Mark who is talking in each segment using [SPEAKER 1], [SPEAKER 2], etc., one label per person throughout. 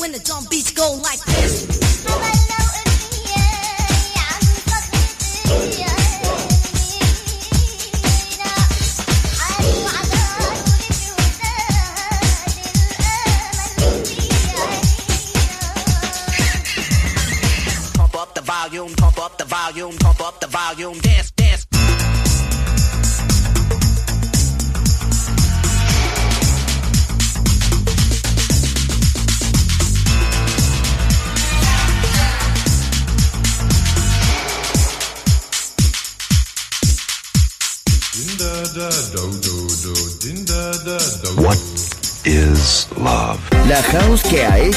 [SPEAKER 1] when the drum beats go like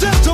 [SPEAKER 2] gentle.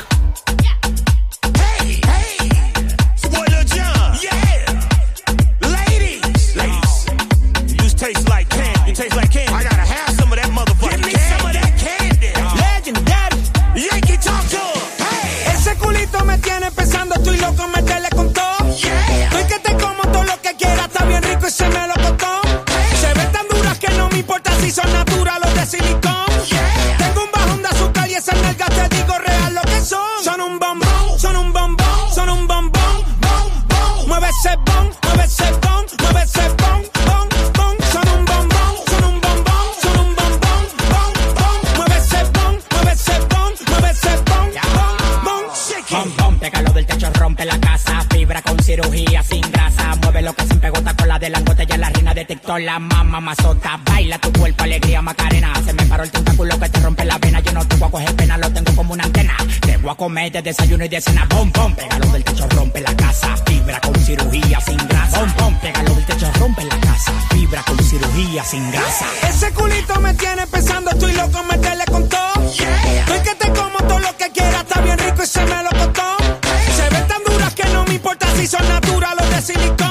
[SPEAKER 3] La mamá mazota. Baila tu cuerpo, alegría, macarena. Se me paró el tentáculo que te rompe la vena. Yo no te voy a coger pena, lo tengo como una antena. Te voy a comer de desayuno y de cena. Bom, bom, pégalo del techo, rompe la casa. Fibra con cirugía sin grasa. Bom, bom, pégalo del techo, rompe la casa. Fibra con cirugía sin grasa.
[SPEAKER 4] Ese culito me tiene pensando, estoy loco, meterle con todo. Yeah. Estoy que te como todo lo que quieras, está bien rico y se me lo costó. Se ven tan duras que no me importa si son naturales o de silicón.